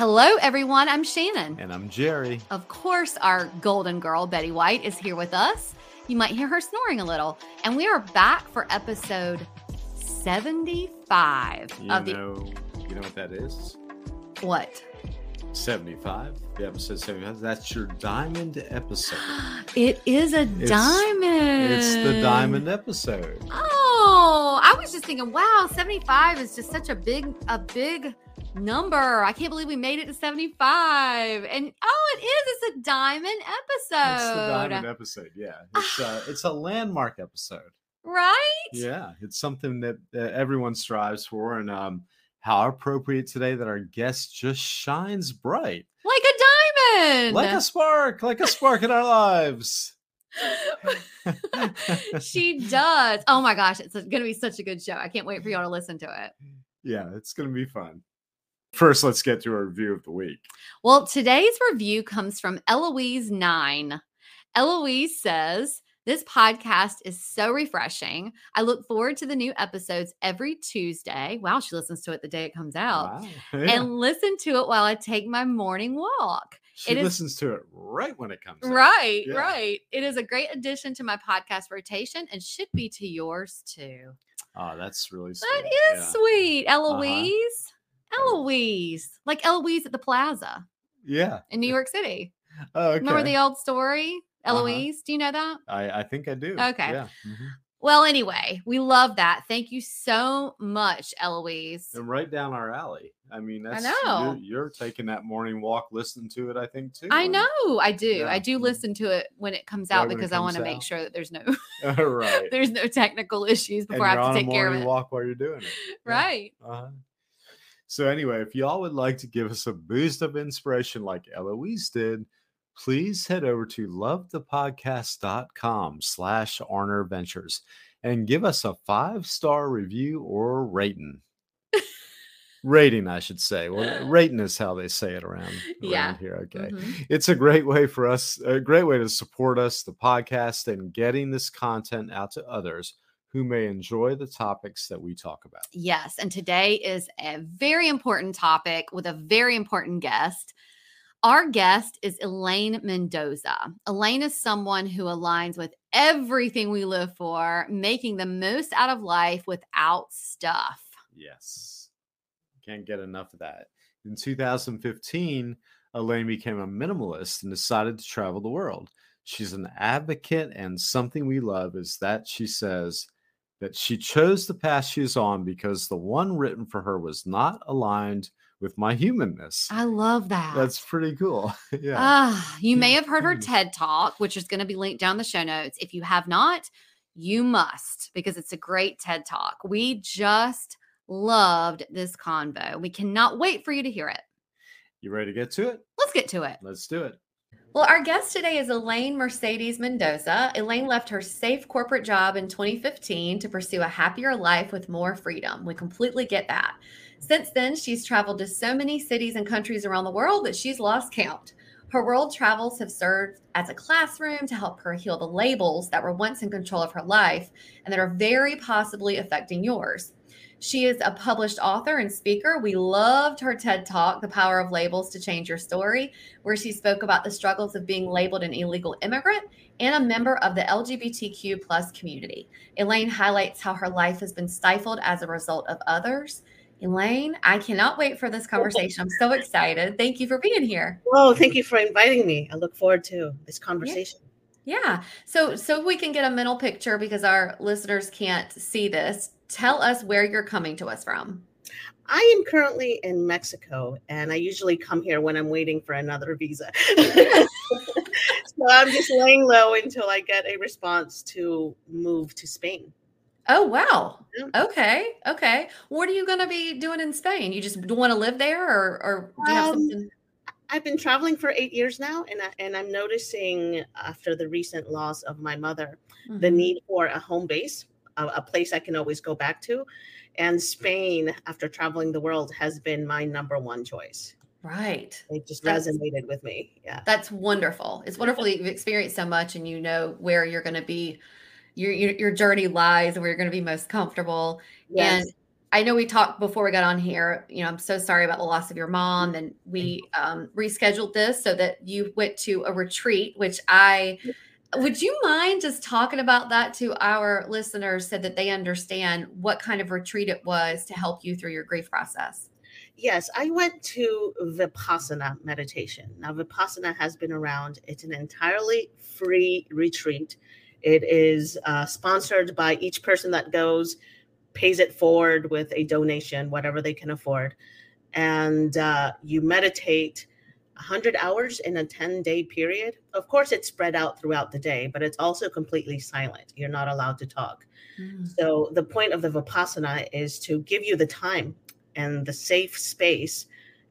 Hello, everyone. I'm Shannon. And I'm Jerry. Of course, our golden girl, Betty White, is here with us. You might hear her snoring a little. And we are back for episode 75 You of the. know, you know what that is? What? 75. The episode 75. That's your diamond episode. It is a It's- diamond. It's the diamond episode. Oh, I was just thinking, wow, 75 is just such a big, a big number. I can't believe we made it to 75. And oh, it is. It's a diamond episode. It's the diamond episode. Yeah, it's a it's a landmark episode. right? Yeah, it's something that uh, everyone strives for, and um, how appropriate today that our guest just shines bright, Like a diamond. like a spark, like a spark in our lives. she does. Oh my gosh, it's going to be such a good show. I can't wait for y'all to listen to it. Yeah, it's gonna be fun. First, let's get to our review of the week. Well, today's review comes from Eloise9. Eloise says, This podcast is so refreshing. I look forward to the new episodes every Tuesday. Wow, she listens to it the day it comes out. Wow. Yeah. And listen to it while I take my morning walk. she it is- listens to it right when it comes out. Right, Yeah. right. It is a great addition to my podcast rotation and should be to yours too. Oh, that's really sweet. That is yeah. sweet, uh-huh. Eloise. Eloise, like Eloise at the Plaza Yeah. in New York City. Oh, okay. Remember the old story, Uh-huh. Eloise? Do you know that? I, I think I do. Okay. Yeah. mhm. Well, anyway, we love that. Thank you so much, Eloise. And right down our alley. I mean, I know. You're, you're taking that morning walk, listening to it. I think too. I know, I do. Yeah. I do listen to it when it comes out because I want to make sure that there's no right. there's no technical issues before I have to take care of morning it. walk while you're doing it. Yeah. Right. Uh-huh. So anyway, if y'all would like to give us a boost of inspiration like Eloise did, please head over to lovethepodcast.com slash Arner Ventures and give us a five-star review or rating. rating, I should say. Well, rating is how they say it around, around Yeah. here. Okay. Mhm. It's a great way for us, a great way to support us, the podcast, and getting this content out to others who may enjoy the topics that we talk about. Yes. And today is a very important topic with a very important guest. Our guest is Elaine Mendoza. Elaine is someone who aligns with everything we live for, making the most out of life without stuff. Yes. Can't get enough of that. In 2015, Elaine became a minimalist and decided to travel the world. She's an advocate, and something we love is that she says that she chose the path she's on because the one written for her was not aligned with my humanness. I love that. That's pretty cool. yeah. Ah, you may have heard her. TED talk, which is going to be linked down the show notes. If you have not, you must because it's a great TED talk. We just loved this convo. We cannot wait for you to hear it. you ready to get to it? Let's get to it. Let's do it. Well, our guest today is Elaine Mercedes Mendoza. Elaine left her safe corporate job in 2015 to pursue a happier life with more freedom. We completely get that. Since then, she's traveled to so many cities and countries around the world that she's lost count. Her world travels have served as a classroom to help her heal the labels that were once in control of her life and that are very possibly affecting yours. She is a published author and speaker. We loved her TED Talk, The Power of Labels to Change Your Story, where she spoke about the struggles of being labeled an illegal immigrant and a member of the LGBTQ plus community. Elaine highlights how her life has been stifled as a result of others Elaine, I cannot wait for this conversation. I'm so excited. Thank you for being here. Oh, thank you for inviting me. I look forward to this conversation. Yeah. yeah. So so we can get a mental picture because our listeners can't see this. Tell us where you're coming to us from. I am currently in Mexico and I usually come here when I'm waiting for another visa. so I'm just laying low until I get a response to move to Spain. Oh wow. Okay. Okay. What are you going to be doing in Spain? You just want to live there, or, or do you have um, something? I've been traveling for eight years now, and I, and I'm noticing after the recent loss of my mother, mm-hmm. the need for a home base, a, a place I can always go back to, and Spain, after traveling the world, has been my number one choice. Right. It just that's, resonated with me. Yeah. That's wonderful. It's wonderful that you've experienced so much and you know where you're going to be your, your, your journey lies and where you're going to be most comfortable. Yes. And I know we talked before we got on here. You know, I'm so sorry about the loss of your mom, and we um, rescheduled this so that you went to a retreat, which I would you mind just talking about that to our listeners so that they understand what kind of retreat it was to help you through your grief process? Yes, I went to Vipassana meditation. Now, Vipassana has been around, it's an entirely free retreat it is uh, sponsored by each person that goes, pays it forward with a donation, whatever they can afford. And uh, you meditate 100 hours in a 10 day period. Of course, it's spread out throughout the day, but it's also completely silent. You're not allowed to talk. Mm. So, the point of the Vipassana is to give you the time and the safe space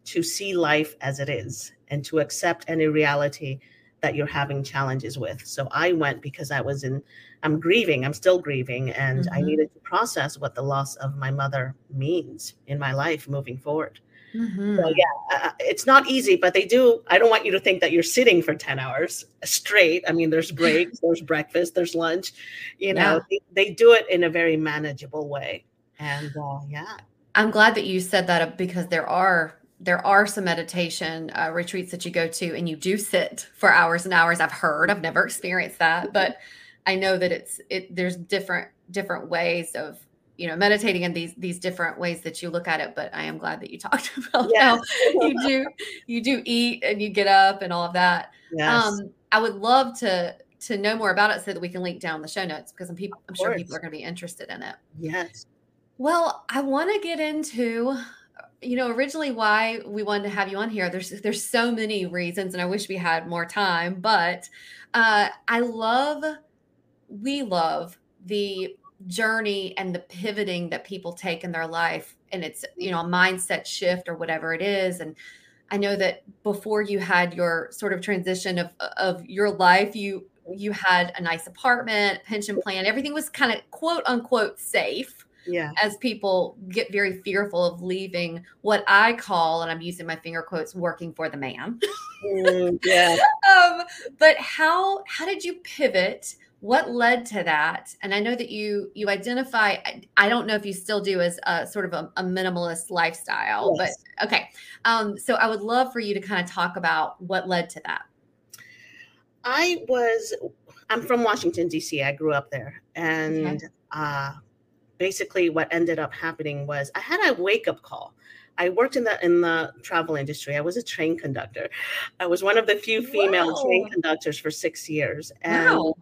to see life as it is and to accept any reality that you're having challenges with. So I went because I was in, I'm grieving, I'm still grieving, and mm-hmm. I needed to process what the loss of my mother means in my life moving forward. Mm-hmm. So yeah, uh, it's not easy, but they do. I don't want you to think that you're sitting for 10 hours straight. I mean, there's breaks, there's breakfast, there's lunch, you know, yeah. they, they, do it in a very manageable way. And uh, yeah. I'm glad that you said that because there are there are some meditation uh, retreats that you go to and you do sit for hours and hours i've heard i've never experienced that but i know that it's it there's different different ways of you know meditating in these these different ways that you look at it but i am glad that you talked about yes. how you do you do eat and you get up and all of that. Yes. um i would love to to know more about it so that we can link down the show notes because i'm people i'm sure people are going to be interested in it. Yes. Well i want to get into you know originally why we wanted to have you on here. There's there's so many reasons and i wish we had more time but uh i love we love the journey and the pivoting that people take in their life and it's you know a mindset shift or whatever it is and i know that before you had your sort of transition of of your life you you had a nice apartment pension plan everything was kind of quote unquote safe yeah. as people get very fearful of leaving what I call, and I'm using my finger quotes, working for the man. mm, yeah. Um, but how how did you pivot? What led to that? And I know that you you identify. I don't know if you still do as a sort of a, a minimalist lifestyle, yes. but okay. Um, so I would love for you to kind of talk about what led to that. I was I'm from Washington D.C. I grew up there, and okay. uh, basically what ended up happening was I had a wake up call. I worked in the in the travel industry. I was a train conductor. I was one of the few female wow. train conductors for six years. And wow.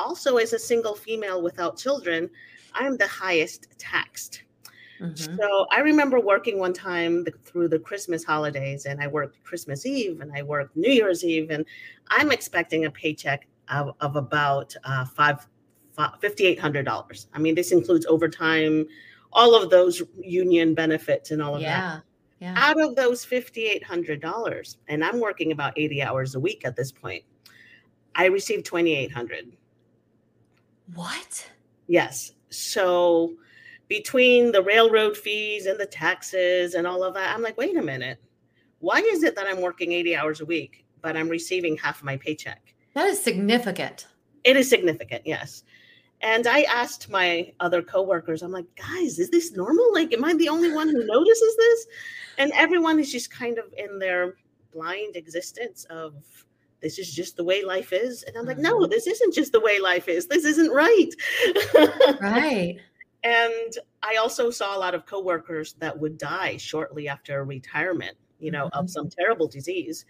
Also as a single female without children, I am the highest taxed. Mm-hmm. So I remember working one time the, through the Christmas holidays, and I worked Christmas Eve and I worked New Year's Eve, and I'm expecting a paycheck of, of about uh, five $5,800. I mean, this includes overtime, all of those union benefits and all of yeah. that. Yeah. Out of those $5,800, and I'm working about 80 hours a week at this point, I received 2,800. What? Yes. So between the railroad fees and the taxes and all of that, I'm like, wait a minute. Why is it that I'm working 80 hours a week, but I'm receiving half of my paycheck? That is significant. It is significant, yes. And I asked my other coworkers, I'm like, guys, is this normal? Like, am I the only one who notices this? And everyone is just kind of in their blind existence of this is just the way life is. And I'm like, no, mm-hmm. this isn't just the way life is. This isn't right. right. And I also saw a lot of coworkers that would die shortly after retirement, you know, mm-hmm. of some terrible disease.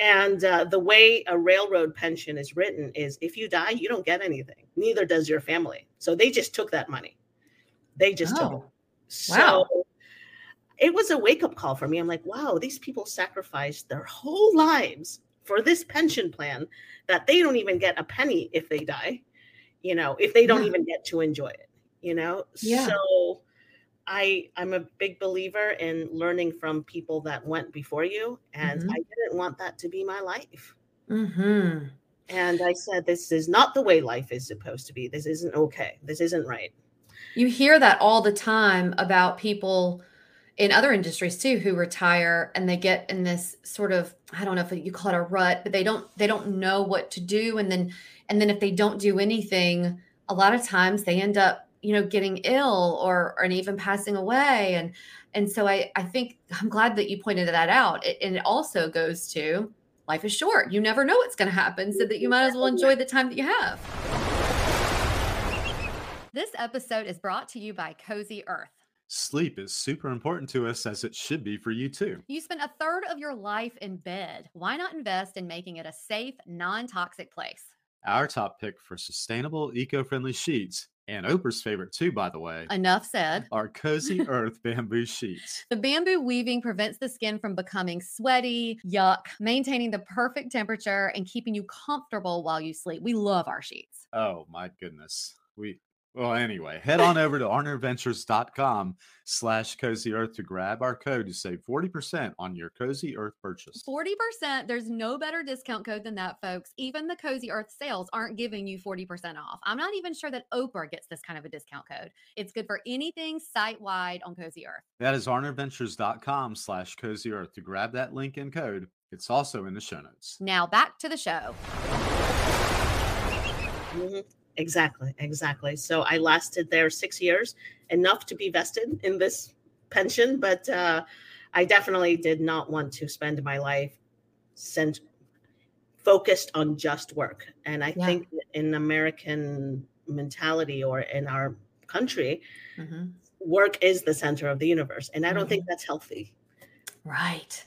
And uh, the way a railroad pension is written is if you die, you don't get anything. Neither does your family. So they just took that money. They just oh. took it. So wow. it was a wake up call for me. I'm like, wow, these people sacrificed their whole lives for this pension plan that they don't even get a penny if they die, you know, if they don't yeah. even get to enjoy it, you know? Yeah. So I I'm a big believer in learning from people that went before you, and mm-hmm. I didn't want that to be my life. Mm-hmm. And I said, this is not the way life is supposed to be. This isn't okay. This isn't right. You hear that all the time about people in other industries too who retire and they get in this sort of I don't know if you call it a rut, but they don't they don't know what to do, and then and then if they don't do anything, a lot of times they end up you know getting ill or and even passing away. And and so i i think i'm glad that you pointed that out. It, and it also goes to life is short. You never know what's going to happen so that you might as well enjoy the time that you have. This episode is brought to you by cozy earth Sleep is super important to us as it should be for you too. You spend a third of your life in bed. Why not invest in making it a safe, non toxic place? Our top pick for sustainable, eco friendly sheets and Oprah's favorite too, by the way. Enough said. Are cozy earth bamboo sheets. The bamboo weaving prevents the skin from becoming sweaty, yuck, maintaining the perfect temperature and keeping you comfortable while you sleep. We love our sheets. Oh my goodness. We well, anyway, head on over to arnerventures.com slash cozy earth to grab our code to save 40% on your cozy earth purchase. 40%. There's no better discount code than that, folks. Even the cozy earth sales aren't giving you 40% off. I'm not even sure that Oprah gets this kind of a discount code. It's good for anything site wide on cozy earth. That is arnerventures.com slash cozy earth to grab that link and code. It's also in the show notes. Now back to the show. Mm-hmm. Exactly, exactly. So I lasted there six years, enough to be vested in this pension, but uh, I definitely did not want to spend my life sent focused on just work. And I yeah. think in American mentality or in our country, mm-hmm. work is the center of the universe, and I don't mm-hmm. think that's healthy. Right.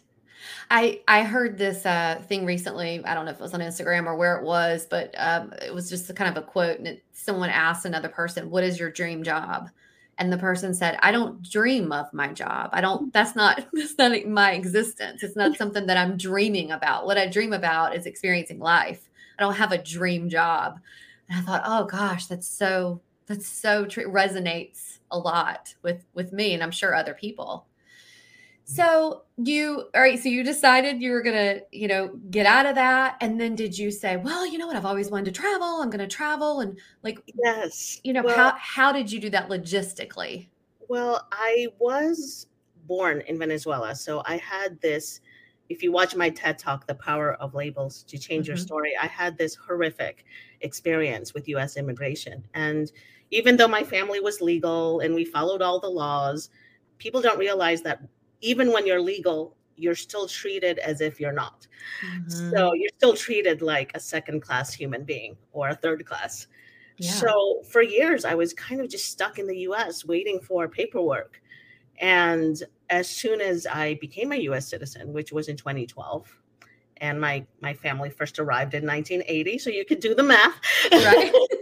I I heard this uh, thing recently. I don't know if it was on Instagram or where it was, but um, it was just kind of a quote. And it, someone asked another person, "What is your dream job?" And the person said, "I don't dream of my job. I don't. That's not. That's not my existence. It's not something that I'm dreaming about. What I dream about is experiencing life. I don't have a dream job." And I thought, "Oh gosh, that's so. That's so true. Resonates a lot with with me, and I'm sure other people." So you all right, so you decided you were gonna, you know, get out of that. And then did you say, well, you know what, I've always wanted to travel, I'm gonna travel and like yes. You know, well, how how did you do that logistically? Well, I was born in Venezuela. So I had this, if you watch my TED talk, The Power of Labels to Change mm-hmm. Your Story, I had this horrific experience with US immigration. And even though my family was legal and we followed all the laws, people don't realize that even when you're legal, you're still treated as if you're not. Mm-hmm. So you're still treated like a second class human being or a third class. Yeah. So for years, I was kind of just stuck in the US waiting for paperwork. And as soon as I became a US citizen, which was in 2012, and my my family first arrived in 1980, so you could do the math. Right.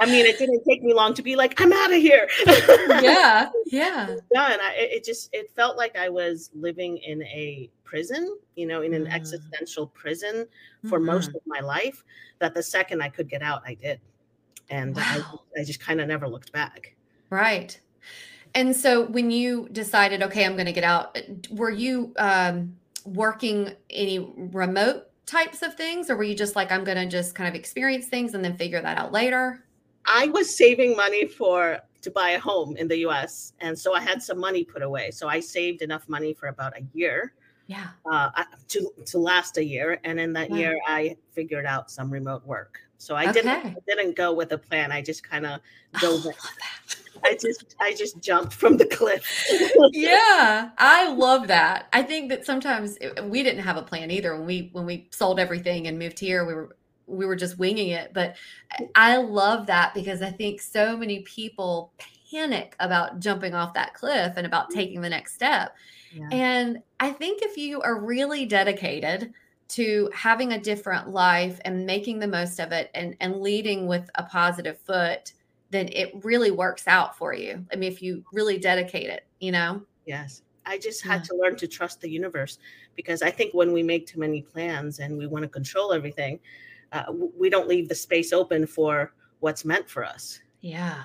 I mean, it didn't take me long to be like, I'm out of here. yeah, yeah. Done. I, it just it felt like I was living in a prison, you know, in an mm. existential prison for mm-hmm. most of my life. That the second I could get out, I did, and wow. I, I just kind of never looked back. Right. And so when you decided, okay, I'm going to get out, were you um, working any remote types of things, or were you just like, I'm going to just kind of experience things and then figure that out later? I was saving money for to buy a home in the US. And so I had some money put away. So I saved enough money for about a year. Yeah. Uh, to to last a year, and in that wow. year, I figured out some remote work. So I okay. didn't I didn't go with a plan. I just kind of dove. Oh, I just I just jumped from the cliff. yeah, I love that. I think that sometimes it, we didn't have a plan either when we when we sold everything and moved here. We were we were just winging it. But I love that because I think so many people panic about jumping off that cliff and about taking the next step. Yeah. And I think if you are really dedicated to having a different life and making the most of it and, and leading with a positive foot, then it really works out for you. I mean, if you really dedicate it, you know? Yes. I just had Yeah. to learn to trust the universe because I think when we make too many plans and we want to control everything, uh, we don't leave the space open for what's meant for us. Yeah.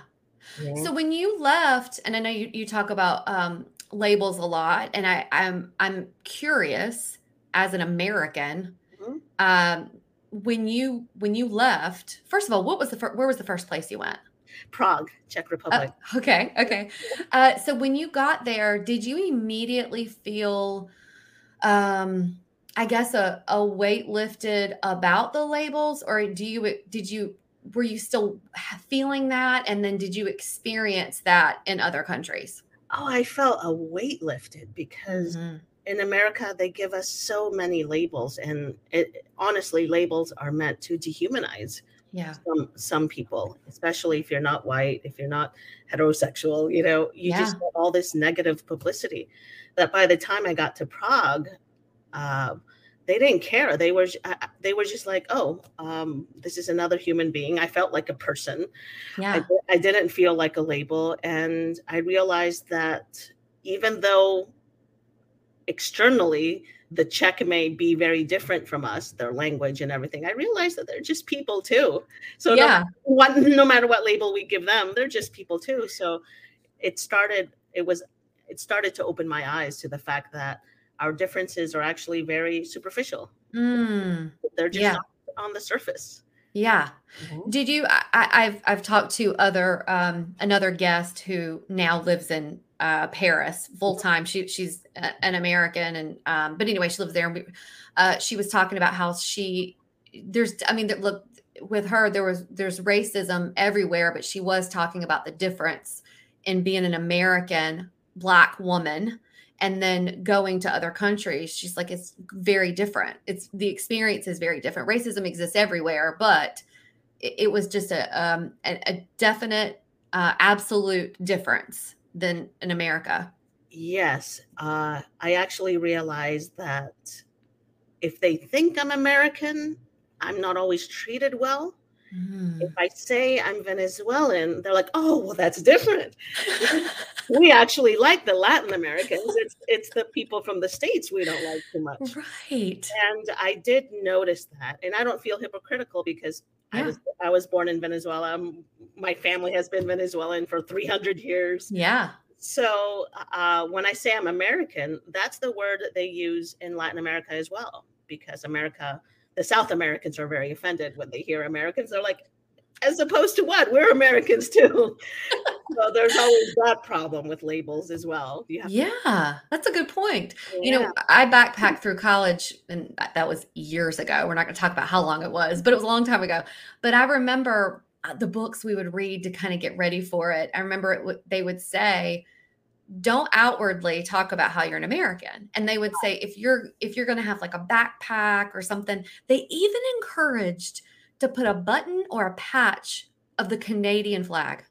you know? So when you left, and I know you, you talk about um, labels a lot, and I, I'm I'm curious as an American, Mhm. um, when you when you left. First of all, what was the fir- where was the first place you went? Prague, Czech Oh, Republic. okay, okay. Uh, so when you got there, did you immediately feel, um, I guess a, a weight lifted about the labels, or do you did you were you still feeling that, and then did you experience that in other countries? Oh, I felt a weight lifted because Mhm. in America they give us so many labels, and it honestly labels are meant to dehumanize Yeah, some some people, especially if you're not white, if you're not heterosexual. You know, you just get all this negative publicity. That by the time I got to Prague, uh, they didn't care. They were uh, they were just like, oh, um, this is another human being. I felt like a person. I, yeah, di- I didn't feel like a label. And I realized that even though externally the Czech may be very different from us, their language and everything, I realized that they're just people too. So no, yeah, what, no matter what label we give them, they're just people too. So it started, it was, it started to open my eyes to the fact that our differences are actually very superficial. Mm, They're just Yeah. on, on the surface. yeah. Did you? I, I- I've I've talked to other um, another guest who now lives in uh, Paris full time. She she's a- an American, and um, but anyway, she lives there. And we, uh, she was talking about how she there's. I mean, there- look with her there was there's racism everywhere, but she was talking about the difference in being an American black woman and then going to other countries she's like it's very different. It's the experience is very different. Racism exists everywhere but it, it was just a um a, a definite uh, absolute difference than in america. Yes, uh, I actually realized that if they think I'm American, I'm not always treated well. If I say I'm Venezuelan, they're like, "Oh, well, that's different." we actually like the Latin Americans. It's it's the people from the states we don't like too much. right And I did notice that, and I don't feel hypocritical because I was I was born in Venezuela. My family has been Venezuelan for 300 years. yeah So uh, when I say I'm American, that's the word that they use in Latin America as well, because America, the South Americans are very offended when they hear Americans. They're like, as opposed to what? We're Americans too. so there's always that problem with labels as well. You yeah that's a good point you know i backpacked through college and that- that was years ago we're not going to talk about how long it was but it was a long time ago but i remember uh, the books we would read to kind of get ready for it i remember it they would say don't outwardly talk about how you're an american and they would say if you're if you're going to have like a backpack or something they even encouraged to put a button or a patch of the canadian flag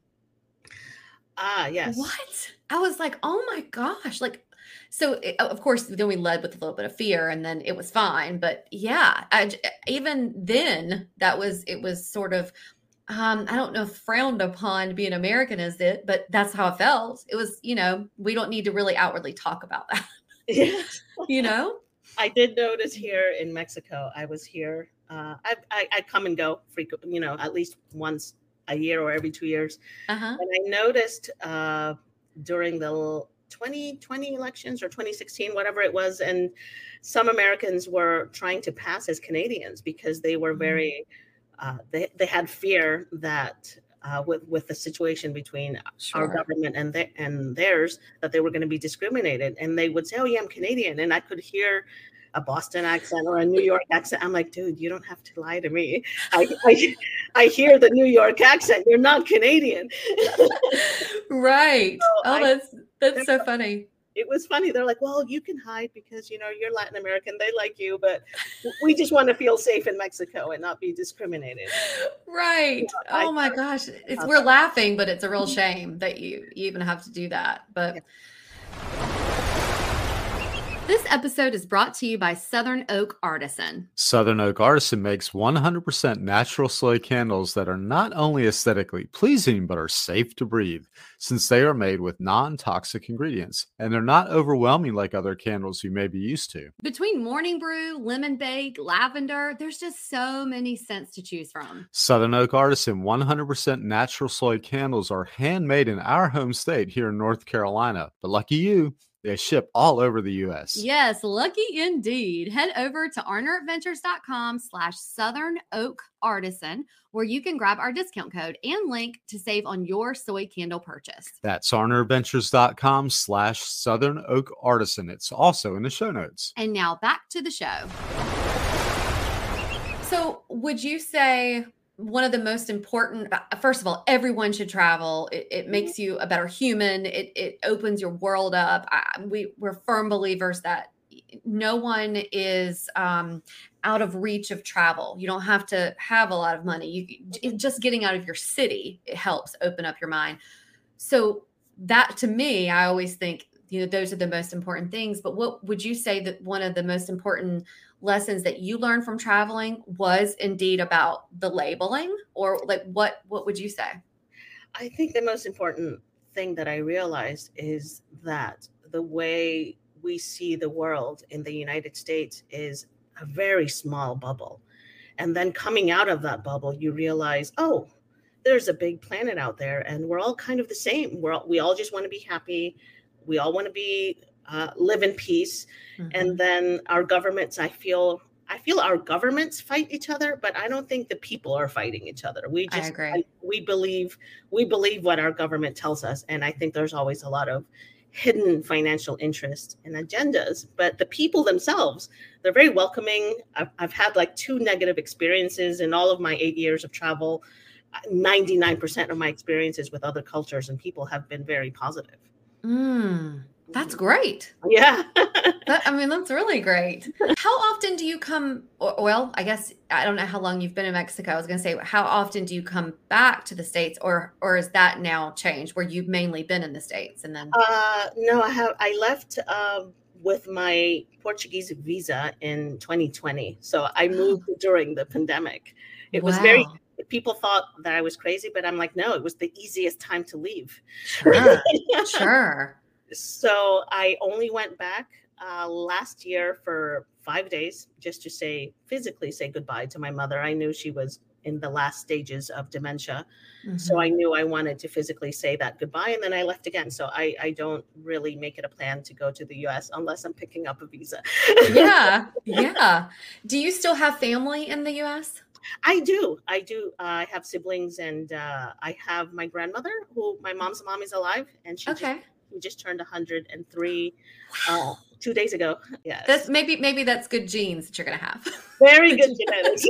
ah yes. what? I was like, oh my gosh. Like, so it- of course, then we led with a little bit of fear and then it was fine. But yeah, I, even then, that was, it was sort of, um, I don't know if frowned upon being American is it, but that's how it felt. It was, you know, we don't need to really outwardly talk about that, you know? I did notice here in Mexico. I was here. Uh, I, I I come and go frequent, you know, at least once a year or every two years. Uh huh. And I noticed uh, during the 2020 elections or 2016, whatever it was, and some Americans were trying to pass as Canadians because they were Mhm. very, uh, they, they had fear that uh, with with the situation between our government and their, and theirs that they were going to be discriminated, and they would say, "Oh yeah, I'm Canadian," and I could hear a Boston accent or a New York accent. I'm like, dude, you don't have to lie to me. I I, I hear the New York accent. You're not Canadian. right. So Oh, I- that's, that's so funny. It was funny. They're like, well, you can hide because you know you're Latin American. They like you, but we just want to feel safe in Mexico and not be discriminated. right. I- Oh my gosh. It's we're laughing, but it's a real shame that you, you even have to do that. But this episode is brought to you by Southern Oak Artisan. Southern Oak Artisan makes 100% natural soy candles that are not only aesthetically pleasing but are safe to breathe, since they are made with non toxic ingredients and they're not overwhelming like other candles you may be used to. Between morning brew, lemon bake, lavender, there's just so many scents to choose from. Southern Oak Artisan 100% natural soy candles are handmade in our home state here in North Carolina, but lucky you, they ship all over the U.S. Yes, lucky indeed. Head over to arneradventures.com slash Southern Oak Artisan, where you can grab our discount code and link to save on your soy candle purchase. That's arneradventures.com slash Southern Oak Artisan. It's also in the show notes. And now back to the show. So, would you say one of the most important first of all everyone should travel. It, it makes you a better human. It, it opens your world up. I, we, we're firm believers that no one is um, out of reach of travel. You don't have to have a lot of money. You just getting out of your city it helps open up your mind. So that to me i always think you know those are the most important things. But what would you say that one of the most important lessons that you learned from traveling was indeed about the labeling or like what what would you say? I think the most important thing that i realized is that the way we see the world in the united states is a very small bubble. And then coming out of that bubble you realize oh there's a big planet out there and we're all kind of the same. We're all, we all just want to be happy. We all want to be uh, live in peace. Mm-hmm. and then our governments i feel i feel our governments fight each other but i don't think the people are fighting each other. We just I we believe we believe what our government tells us and i think there's always a lot of hidden financial interests and agendas but the people themselves they're very welcoming. I've, I've had like two negative experiences in all of my eight years of travel. 99% of my experiences with other cultures and people have been very positive. Mm. That's great. Yeah. that, I mean, that's really great. How often do you come? Well, I guess I don't know how long you've been in Mexico. I was going to say, how often do you come back to the states, or or is that now changed where you've mainly been in the states and then? Uh, no, I have. I left uh, with my Portuguese visa in 2020, so I moved during the pandemic. It wow. was very people thought that I was crazy, but I'm like, no, it was the easiest time to leave. Sure. sure so I only went back uh, last year for five days just to say physically say goodbye to my mother. I knew she was in the last stages of dementia, mm-hmm. so I knew I wanted to physically say that goodbye, and then I left again. So I I don't really make it a plan to go to the U.S. unless I'm picking up a visa. yeah, yeah. Do you still have family in the U.S.? I do. I do. Uh, I have siblings, and uh, I have my grandmother, who my mom's mom is alive, and she okay. Just, we just turned 103 uh, two days ago. Yes. That's maybe maybe that's good genes that you're gonna have. Very good genetics.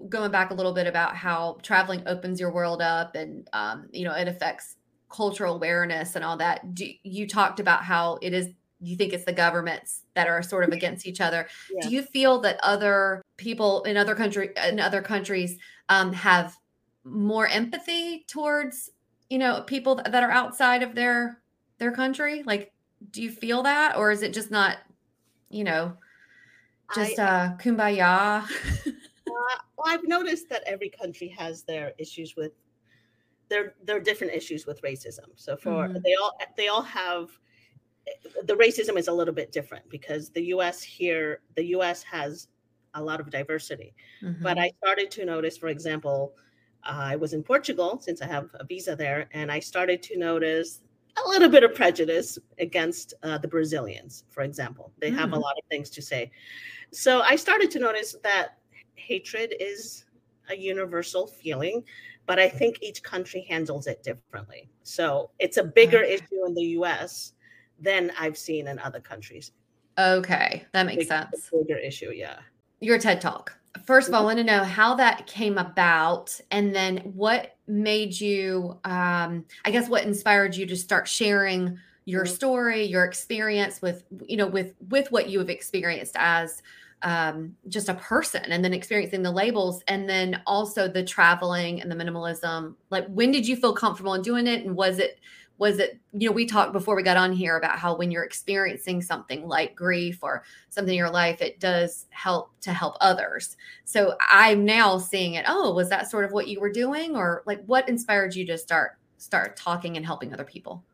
Going back a little bit about how traveling opens your world up and um, you know it affects cultural awareness and all that. Do, you talked about how it is you think it's the governments that are sort of against each other. Yeah. Do you feel that other people in other country in other countries um, have more empathy towards you know people that are outside of their their country? Like do you feel that? Or is it just not you know just I, uh kumbaya? Uh, well, i've noticed that every country has their issues with their their different issues with racism. So for mm-hmm. they all they all have the racism is a little bit different because the us here the us has a lot of diversity. Mm-hmm. but i started to notice for example I was in Portugal since I have a visa there, and I started to notice a little bit of prejudice against uh, the Brazilians, for example. They mm. have a mm. lot of things to say. So I started to notice that hatred is a universal feeling, but I think each country handles it differently. So it's a bigger okay. issue in the US than I've seen in other countries. Okay, that makes big, sense. Bigger issue, yeah. Your TED Talk first of all, I want to know how that came about, and then what made you, um, I guess, what inspired you to start sharing your mm-hmm. story, your experience with, you know, with with what you have experienced as um, just a person and then experiencing the labels and then also the traveling and the minimalism like when did you feel comfortable in doing it and was it was it you know we talked before we got on here about how when you're experiencing something like grief or something in your life it does help to help others. So i'm now seeing it oh was that sort of what you were doing? Or like what inspired you to start start talking and helping other people?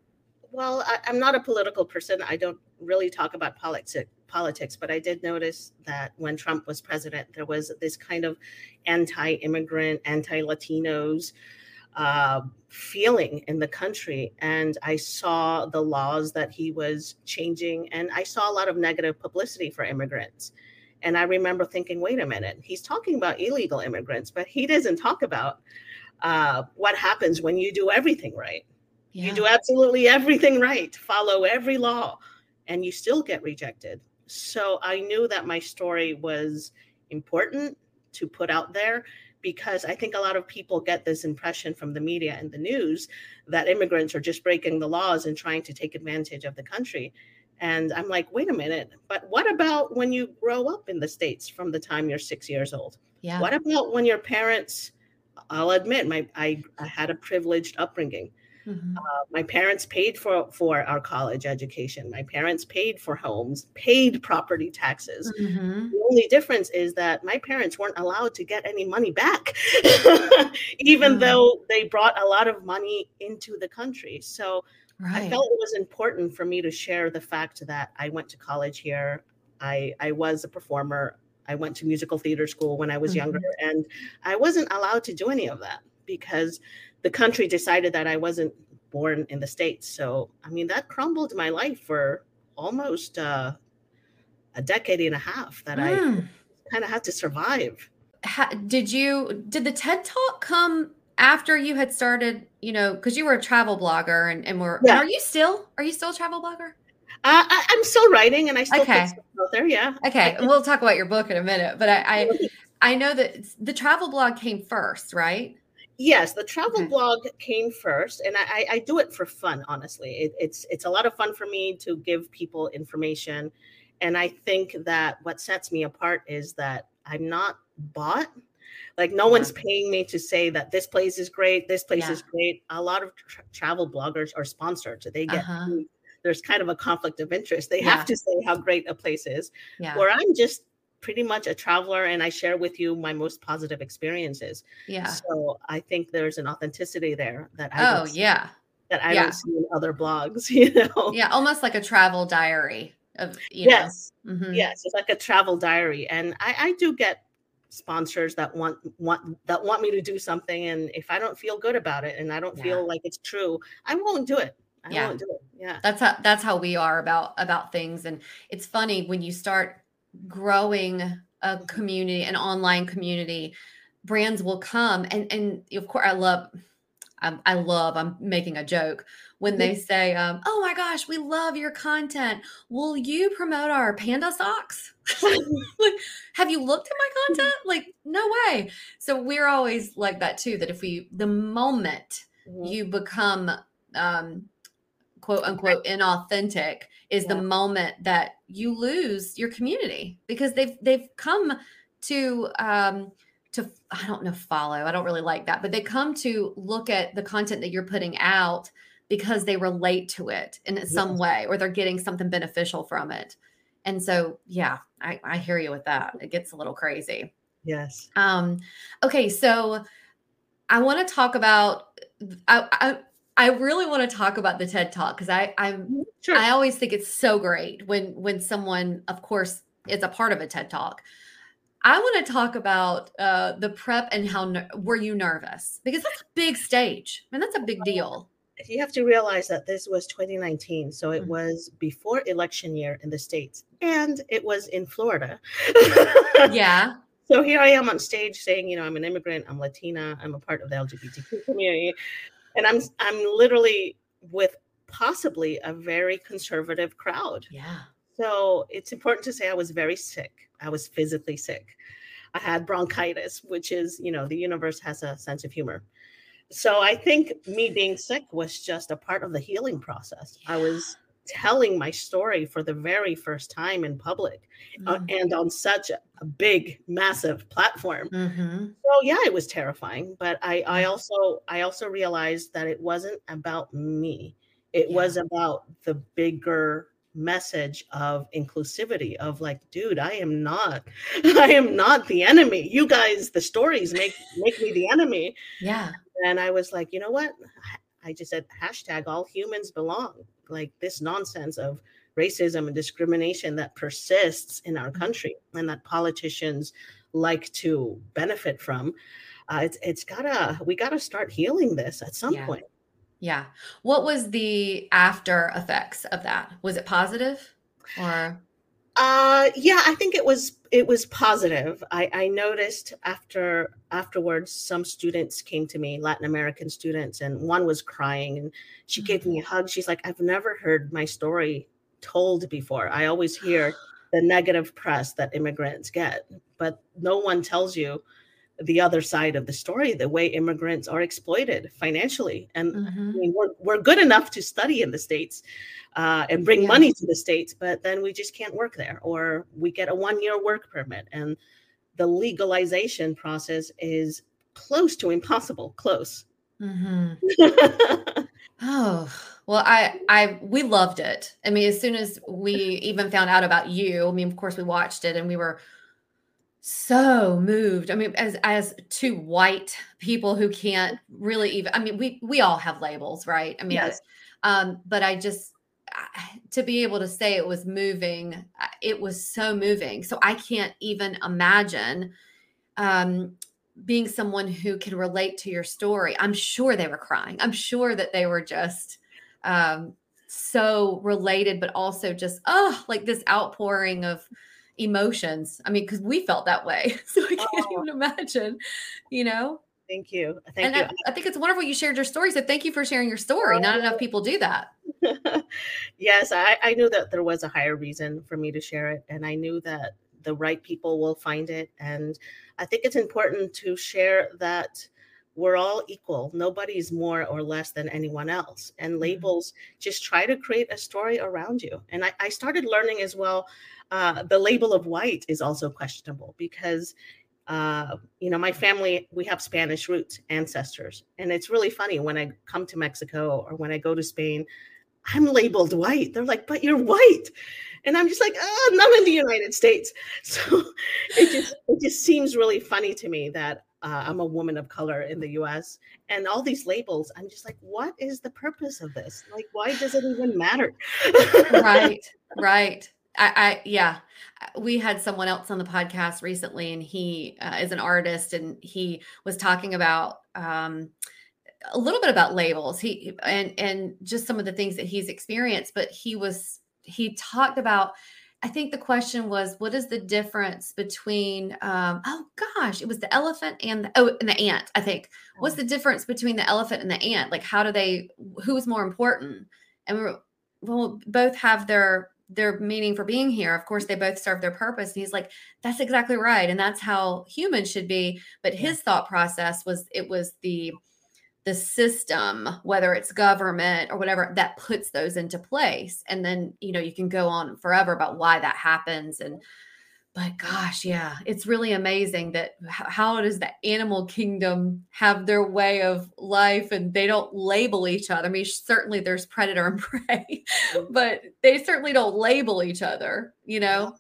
Well I, am not a political person. I don't really talk about politics politics but i did notice that when trump was president there was this kind of anti-immigrant anti-latinos uh, feeling in the country. And I saw the laws that he was changing, and I saw a lot of negative publicity for immigrants. And I remember thinking, wait a minute, he's talking about illegal immigrants, but he doesn't talk about uh, what happens when you do everything right. Yeah. You do absolutely everything right, follow every law, and you still get rejected. So I knew that my story was important to put out there because I think a lot of people get this impression from the media and the news that immigrants are just breaking the laws and trying to take advantage of the country. And I'm like, wait a minute, but what about when you grow up in the States from the time you're six years old? Yeah. What about when your parents, I'll admit, my I, I had a privileged upbringing. Mm-hmm. Uh, my parents paid for for our college education. My parents paid for homes, paid property taxes. Mm-hmm. The only difference is that my parents weren't allowed to get any money back, even mm-hmm. though they brought a lot of money into the country. So right. I felt it was important for me to share the fact that I went to college here. I I was a performer. I went to musical theater school when I was younger, mm-hmm. and I wasn't allowed to do any of that because the country decided that I wasn't born in the States. So, I mean, that crumbled my life for almost uh, a decade and a half that mm. I hmm. kind of had to survive. How, did you, did the TED Talk come after you had started, you know, because you were a travel blogger and, and were, yeah. are you still, are you still a travel blogger? Uh, I, am still writing and I still okay. put out there. Yeah. Okay. we'll talk about your book in a minute, but I, I, I know that the travel blog came first, right? Yes, the travel okay. blog came first, and I, I, do it for fun. Honestly, it, it's it's a lot of fun for me to give people information, and I think that what sets me apart is that I'm not bought. Like no yeah. one's paying me to say that this place is great, this place yeah. is great. A lot of tra- travel bloggers are sponsored, so they get. Uh-huh. There's kind of a conflict of interest. They yeah. have to say how great a place is. Yeah. Where I'm just pretty much a traveler and I share with you my most positive experiences. Yeah. So I think there's an authenticity there that I Oh, yeah. That I yeah. don't see in other blogs, you know. Yeah, almost like a travel diary of yes. Mm-hmm. Yes, it's like a travel diary. And I, I do get sponsors that want want that want me to do something and if I don't feel good about it and I don't yeah. feel like it's true, I won't do it. I yeah. won't do it. Yeah. That's how that's how we are about about things and it's funny when you start growing a community, an online community, brands will come and and of course I love I, I love I'm making a joke when they say, um, "Oh my gosh, we love your content. Will you promote our panda socks?" like, have you looked at my content? Like, no way. So we're always like that too. That if we, the moment mm-hmm. you become um, quote unquote inauthentic is yeah. the moment that you lose your community because they've they've come to um to I don't know follow. I don't really like that, but they come to look at the content that you're putting out because they relate to it in yes. some way or they're getting something beneficial from it. And so, yeah, I, I hear you with that. It gets a little crazy. Yes. Um, okay, so I want to talk about I, I really want to talk about the TED Talk because I I'm mm-hmm, sure. I always think it's so great when when someone, of course, is a part of a TED Talk. I want to talk about uh, the prep and how ner- were you nervous because that's a big stage. I mean, that's a big deal. You have to realize that this was 2019, so it mm-hmm. was before election year in the states, and it was in Florida. yeah. So here I am on stage saying, you know, I'm an immigrant, I'm Latina, I'm a part of the LGBTQ community, and i'm i'm literally with possibly a very conservative crowd. Yeah. So it's important to say i was very sick. I was physically sick. I had bronchitis which is you know the universe has a sense of humor. So i think me being sick was just a part of the healing process. Yeah. i was telling my story for the very first time in public uh, Mm. and on such a, a big massive platform Mhm. so yeah it was terrifying but i i also i also realized that it wasn't about me it Yeah. was about the bigger message of inclusivity of like dude i am not i am not the enemy you guys the stories make make me the enemy Yeah. and i was like you know what i just said hashtag all humans belong like this nonsense of racism and discrimination that persists in our country and that politicians like to benefit from uh, it's it's gotta we gotta start healing this at some Yeah. point Yeah. What was the after effects of that? Was it positive or Uh yeah, I think it was it was positive. I, I noticed after afterwards some students came to me, Latin American students, and one was crying and she gave me a hug. She's like, I've never heard my story told before. I always hear the negative press that immigrants get, but no one tells you the other side of the story, the way immigrants are exploited financially. And I Mhm. mean, we're, we're good enough to study in the States uh, and bring Yeah. money to the States, but then we just can't work there, or we get a one year work permit. And the legalization process is close to impossible, close. Mhm. Oh, well, I I we loved it. I mean, as soon as we even found out about you, I mean, of course we watched it and we were so moved. I mean, as as two white people who can't really even I mean, we we all have labels, right? I mean, Yes. um but I just I- to be able to say it was moving, uh, it was so moving. So I can't even imagine um being someone who can relate to your story. I'm sure they were crying. I'm sure that they were just um so related but also just oh like this outpouring of emotions. I mean cuz we felt that way. So I can't Oh. even imagine, you know. Thank you. Thank and you. I, I think it's wonderful you shared your story. So thank you for sharing your story. Not enough oh. people do that. yes, I, I knew that there was a higher reason for me to share it, and I knew that the right people will find it. And I think it's important to share that we're all equal. Nobody's more or less than anyone else. And mm-hmm. labels just try to create a story around you. And I, I started learning as well uh, the label of white is also questionable because uh, you know, my family, we have Spanish roots, ancestors. And it's really funny when I come to Mexico or when I go to Spain, I'm labeled white. They're like, but you're white. And I'm just like, oh, I'm in the United States. So it just it just seems really funny to me that uh, I'm a woman of color in the US. And all these labels, I'm just like, what is the purpose of this? Like, why does it even matter? right right I, I yeah. We had someone else on the podcast recently and he uh, is an artist and he was talking about um a little bit about labels. He and and just some of the things that he's experienced but he was he talked about i think the question was what is the difference between um oh gosh it was the elephant and the, oh and the ant i think. What's the difference between the elephant and the ant? Like how do they who's more important? And we were well both have their their meaning for being here. Of course they both serve their purpose and he's like that's exactly right and that's how humans should be. But his thought process was it was the the system whether it's government or whatever that puts those into place. And then you know you can go on forever about why that happens and but gosh yeah it's really amazing that how does the animal kingdom have their way of life and they don't label each other i mean certainly there's predator and prey but they certainly don't label each other you know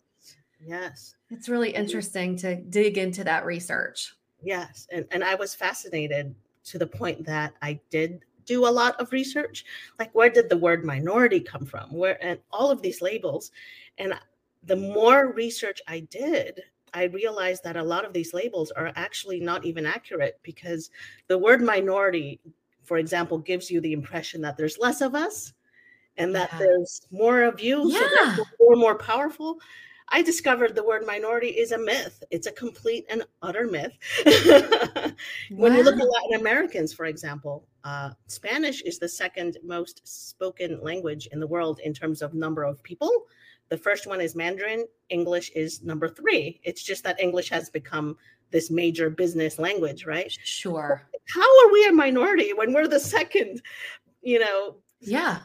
yes. it's really interesting to dig into that research Yes, and and I was fascinated to the point that I did do a lot of research. Like, where did the word minority come from? Where and all of these labels, and the more research I did, I realized that a lot of these labels are actually not even accurate because the word minority, for example, gives you the impression that there's less of us and that Yeah. there's more of you, so Yeah. therefore we're more powerful. I discovered the word minority is a myth. It's a complete and utter myth. when you look at Latin Americans, for example, uh, Spanish is the second most spoken language in the world in terms of number of people. The first one is Mandarin. English is number three. It's just that English has become this major business language, right? sure How are we a minority when we're the second? You know, yeah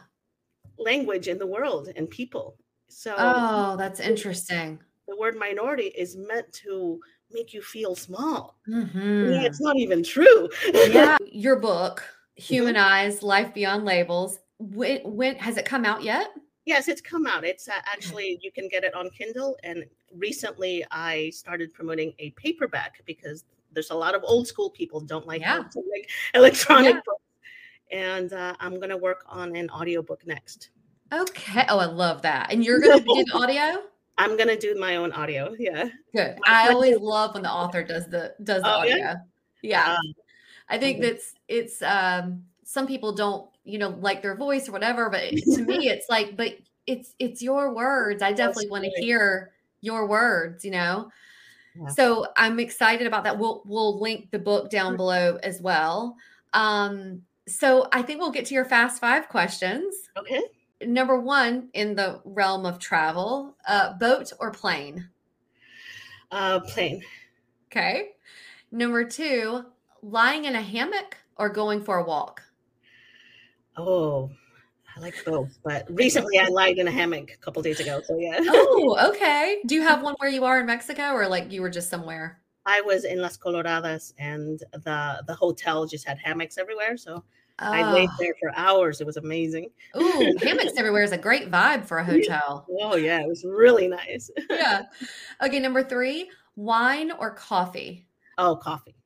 language in the world and people. So Oh, that's interesting. the word minority is meant to make you feel small. Mhm. Yeah, it's not even true. yeah. Your book, Mm-hmm. Humanize Life Beyond Labels. When, when has it come out yet? Yes, it's come out. It's uh, actually you can get it on Kindle. And recently, I started promoting a paperback because there's a lot of old school people don't like Yeah. electronic, Yeah. books. And uh, I'm going to work on an audiobook next. Okay. Oh, I love that. And you're going to do the audio? I'm going to do my own audio. Yeah. Good. I always love when the author does the does the Oh, yeah? audio. Yeah. Um, I think Mhm. that's it's um some people don't, you know, like their voice or whatever, but to me it's like but it's it's your words. I definitely want to hear your words, you know. Yeah. So I'm excited about that. We'll we'll link the book down below as well. Um so I think we'll get to your fast 5 questions. okay. Number 1 in the realm of travel, uh boat or plane? Uh, plane. Okay. Number 2, lying in a hammock or going for a walk? Oh, I like both. But recently, I lied in a hammock a couple days ago. So yeah. Oh, okay. Do you have mm-hmm. one where you are in Mexico or like you were just somewhere? I was in Las Coloradas, and the the hotel just had hammocks everywhere. So I ah. laid there for hours. It was amazing. Oh, Ooh, hammocks everywhere is a great vibe for a hotel. Oh yeah, it was really nice. Yeah. Okay, number 3, wine or coffee? Oh, coffee.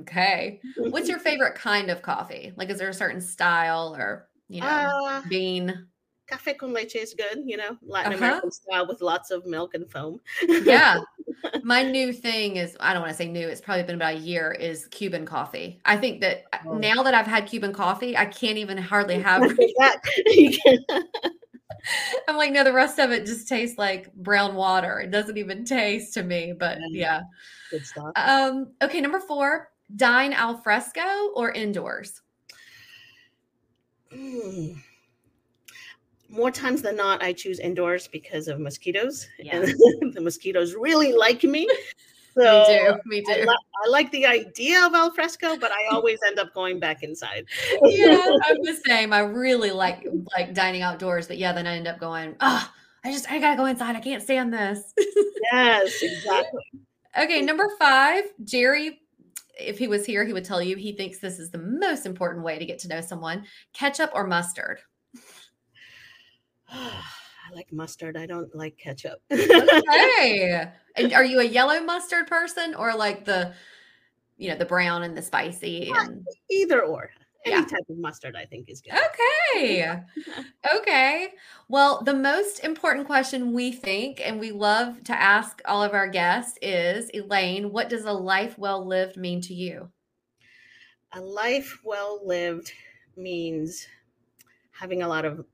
Okay. What's your favorite kind of coffee? Like is there a certain style or, you know, uh, bean? cafe con leche is good. You know, Latin Uh-huh. American style with lots of milk and foam. Yeah. My new thing is I don't want to say new, it's probably been about a year is Cuban coffee. I think that uh, Oh. now that I've had Cuban coffee, I can't even hardly have That- you can- I'm like, no, the rest of it just tastes like brown water. It doesn't even taste to me, but yeah. good stuff. Um, okay, number four, dine al fresco or indoors? Mm. More times than not, I choose indoors because of mosquitoes, Yeah. and the mosquitoes really like me. So me too. Me I, li- I like the idea of al fresco, but I always end up going back inside. yeah, I'm the same. I really like like dining outdoors, but yeah, then I end up going, oh, I just I gotta go inside. I can't stand this. yes, exactly. okay, number five, Jerry. If he was here, he would tell you he thinks this is the most important way to get to know someone: ketchup or mustard. I like mustard. I don't like ketchup. Hey, and are you a yellow mustard person or like the, you know, the brown and the spicy? And Either or. Any Yeah. type of mustard, I think, is good. okay, okay. Well, the most important question we think, and we love to ask all of our guests, is Elaine, what does a life well lived mean to you? A life well lived means having a lot of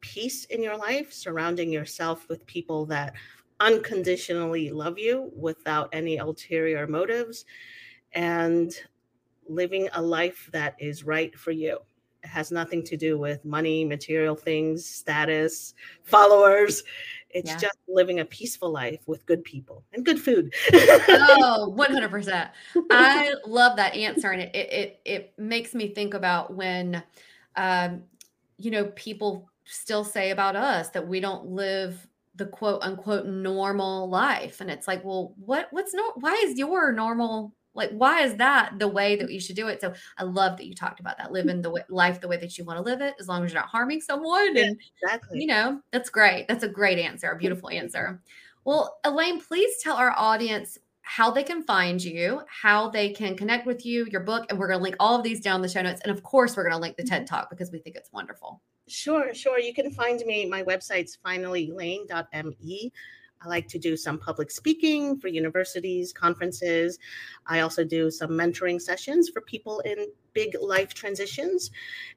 peace in your life, surrounding yourself with people that unconditionally love you without any ulterior motives, and living a life that is right for you. It has nothing to do with money, material things, status, followers. It's Yeah. just living a peaceful life with good people and good food. Oh, 100%. I love that answer. And it, it, it, it makes me think about when, um, you know, people still say about us that we don't live the quote unquote normal life. And it's like, well, what, what's not, why is your normal, like, why is that the way that you should do it? So I love that you talked about that, living the way, life the way that you want to live it, as long as you're not harming someone. Yeah. And exactly. you know, that's great. That's a great answer, a beautiful answer. Well, Elaine, please tell our audience how they can find you, how they can connect with you, your book, and we're going to link all of these down in the show notes. And of course, we're going to link the mm-hmm. TED Talk because we think it's wonderful. Sure, sure. You can find me. My website's finallyelaine.me. I like to do some public speaking for universities, conferences. I also do some mentoring sessions for people in big life transitions.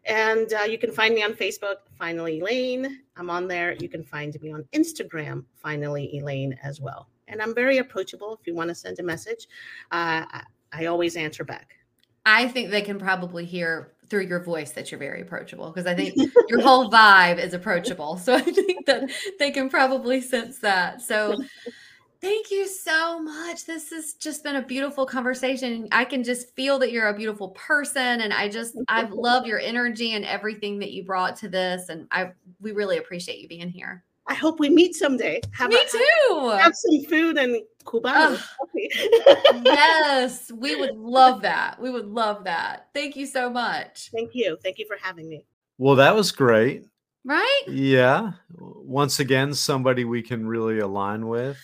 And uh, you can find me on Facebook, Finally Elaine. I'm on there. You can find me on Instagram, Finally Elaine, as well. And I'm very approachable. If you want to send a message, uh, I, I always answer back. I think they can probably hear through your voice that you're very approachable because I think your whole vibe is approachable. So I think that they can probably sense that. So Thank you so much. This has just been a beautiful conversation. I can just feel that you're a beautiful person and I just I love your energy and everything that you brought to this and I we really appreciate you being here. I hope we meet someday. Have Me a, too. Have some food and Cubano yes, we would love that. We would love that. Thank you so much. Thank you. Thank you for having me. Well, that was great. Right? Yeah. Once again, somebody we can really align with.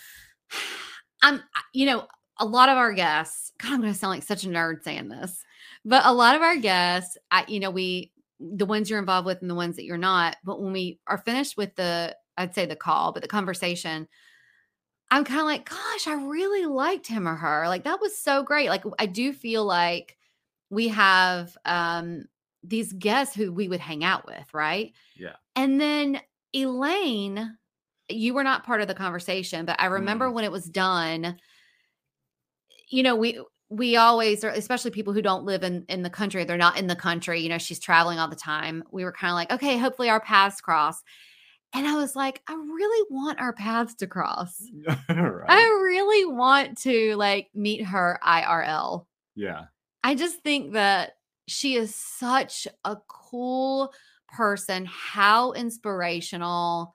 I'm, you know, a lot of our guests, God, I'm going to sound like such a nerd saying this, but a lot of our guests, I, you know, we, the ones you're involved with and the ones that you're not, but when we are finished with the, I'd say the call, but the conversation, I'm kind of like, gosh, I really liked him or her. Like that was so great. Like I do feel like we have um these guests who we would hang out with, right? Yeah. And then Elaine, you were not part of the conversation, but I remember mm. when it was done, you know, we we always are especially people who don't live in in the country, they're not in the country, you know, she's traveling all the time. We were kind of like, okay, hopefully our paths cross. And I was like, I really want our paths to cross. right. I really want to like meet her IRL. Yeah. I just think that she is such a cool person, how inspirational.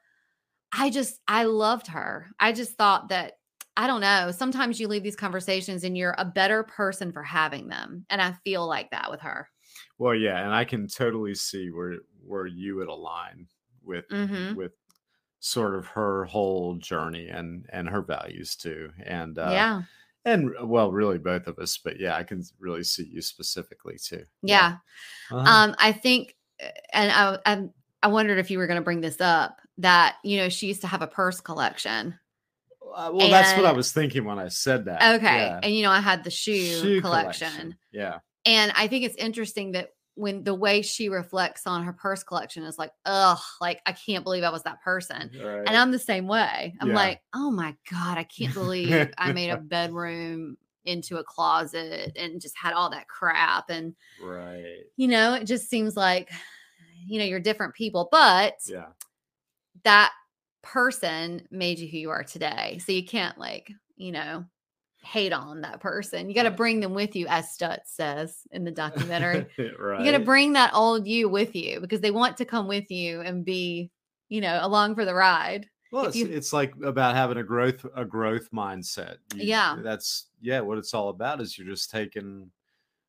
I just, I loved her. I just thought that, I don't know, sometimes you leave these conversations and you're a better person for having them. And I feel like that with her. Well, yeah. And I can totally see where, where you would align with, mm-hmm. with sort of her whole journey and, and her values too. And, uh, yeah and well really both of us but yeah i can really see you specifically too yeah, yeah. Uh-huh. um i think uh, and i i, I wondered if you were going to bring this up that you know she used to have a purse collection uh, well and, that's what i was thinking when i said that okay yeah. and you know i had the shoe, shoe collection. collection yeah and i think it's interesting that when the way she reflects on her purse collection is like, ugh, like I can't believe I was that person. Right. And I'm the same way. I'm yeah. like, oh my God, I can't believe I made a bedroom into a closet and just had all that crap. And right. You know, it just seems like, you know, you're different people, but yeah, that person made you who you are today. So you can't like, you know, hate on that person. You got to bring them with you, as Stutz says in the documentary. right. You got to bring that old you with you because they want to come with you and be, you know, along for the ride. Well, it's, you, it's like about having a growth a growth mindset. You, yeah, that's yeah. What it's all about is you're just taking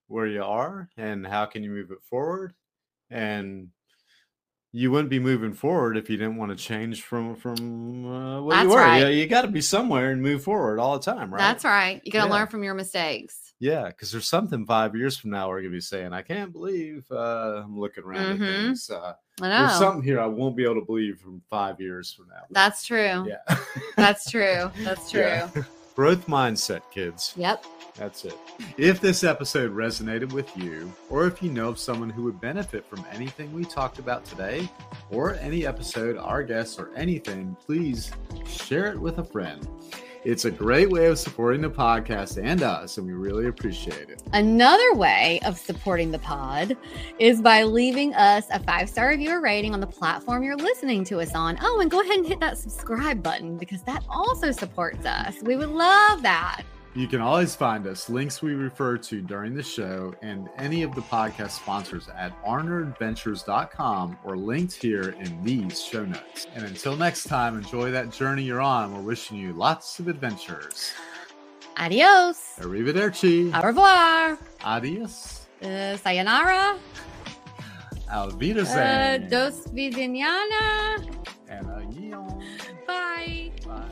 where you are and how can you move it forward, and you wouldn't be moving forward if you didn't want to change from from uh, what That's you were. Right. Yeah, you, got to be somewhere and move forward all the time, right? That's right. You got to yeah. learn from your mistakes. Yeah, because there's something five years from now we're gonna be saying, "I can't believe uh, I'm looking around mm-hmm. at things." Uh, I know. There's something here I won't be able to believe from five years from now. That's true. Yeah, that's true. That's true. Yeah. Growth mindset, kids. Yep. That's it. If this episode resonated with you, or if you know of someone who would benefit from anything we talked about today, or any episode, our guests, or anything, please share it with a friend. It's a great way of supporting the podcast and us, and we really appreciate it. Another way of supporting the pod is by leaving us a five star review rating on the platform you're listening to us on. Oh, and go ahead and hit that subscribe button because that also supports us. We would love that. You can always find us, links we refer to during the show, and any of the podcast sponsors at arneradventures.com or linked here in these show notes. And until next time, enjoy that journey you're on. We're wishing you lots of adventures. Adios. Arrivederci. Au revoir. Adios. Uh, sayonara. Alvita uh, Dos vidiniana. And a Bye. Bye.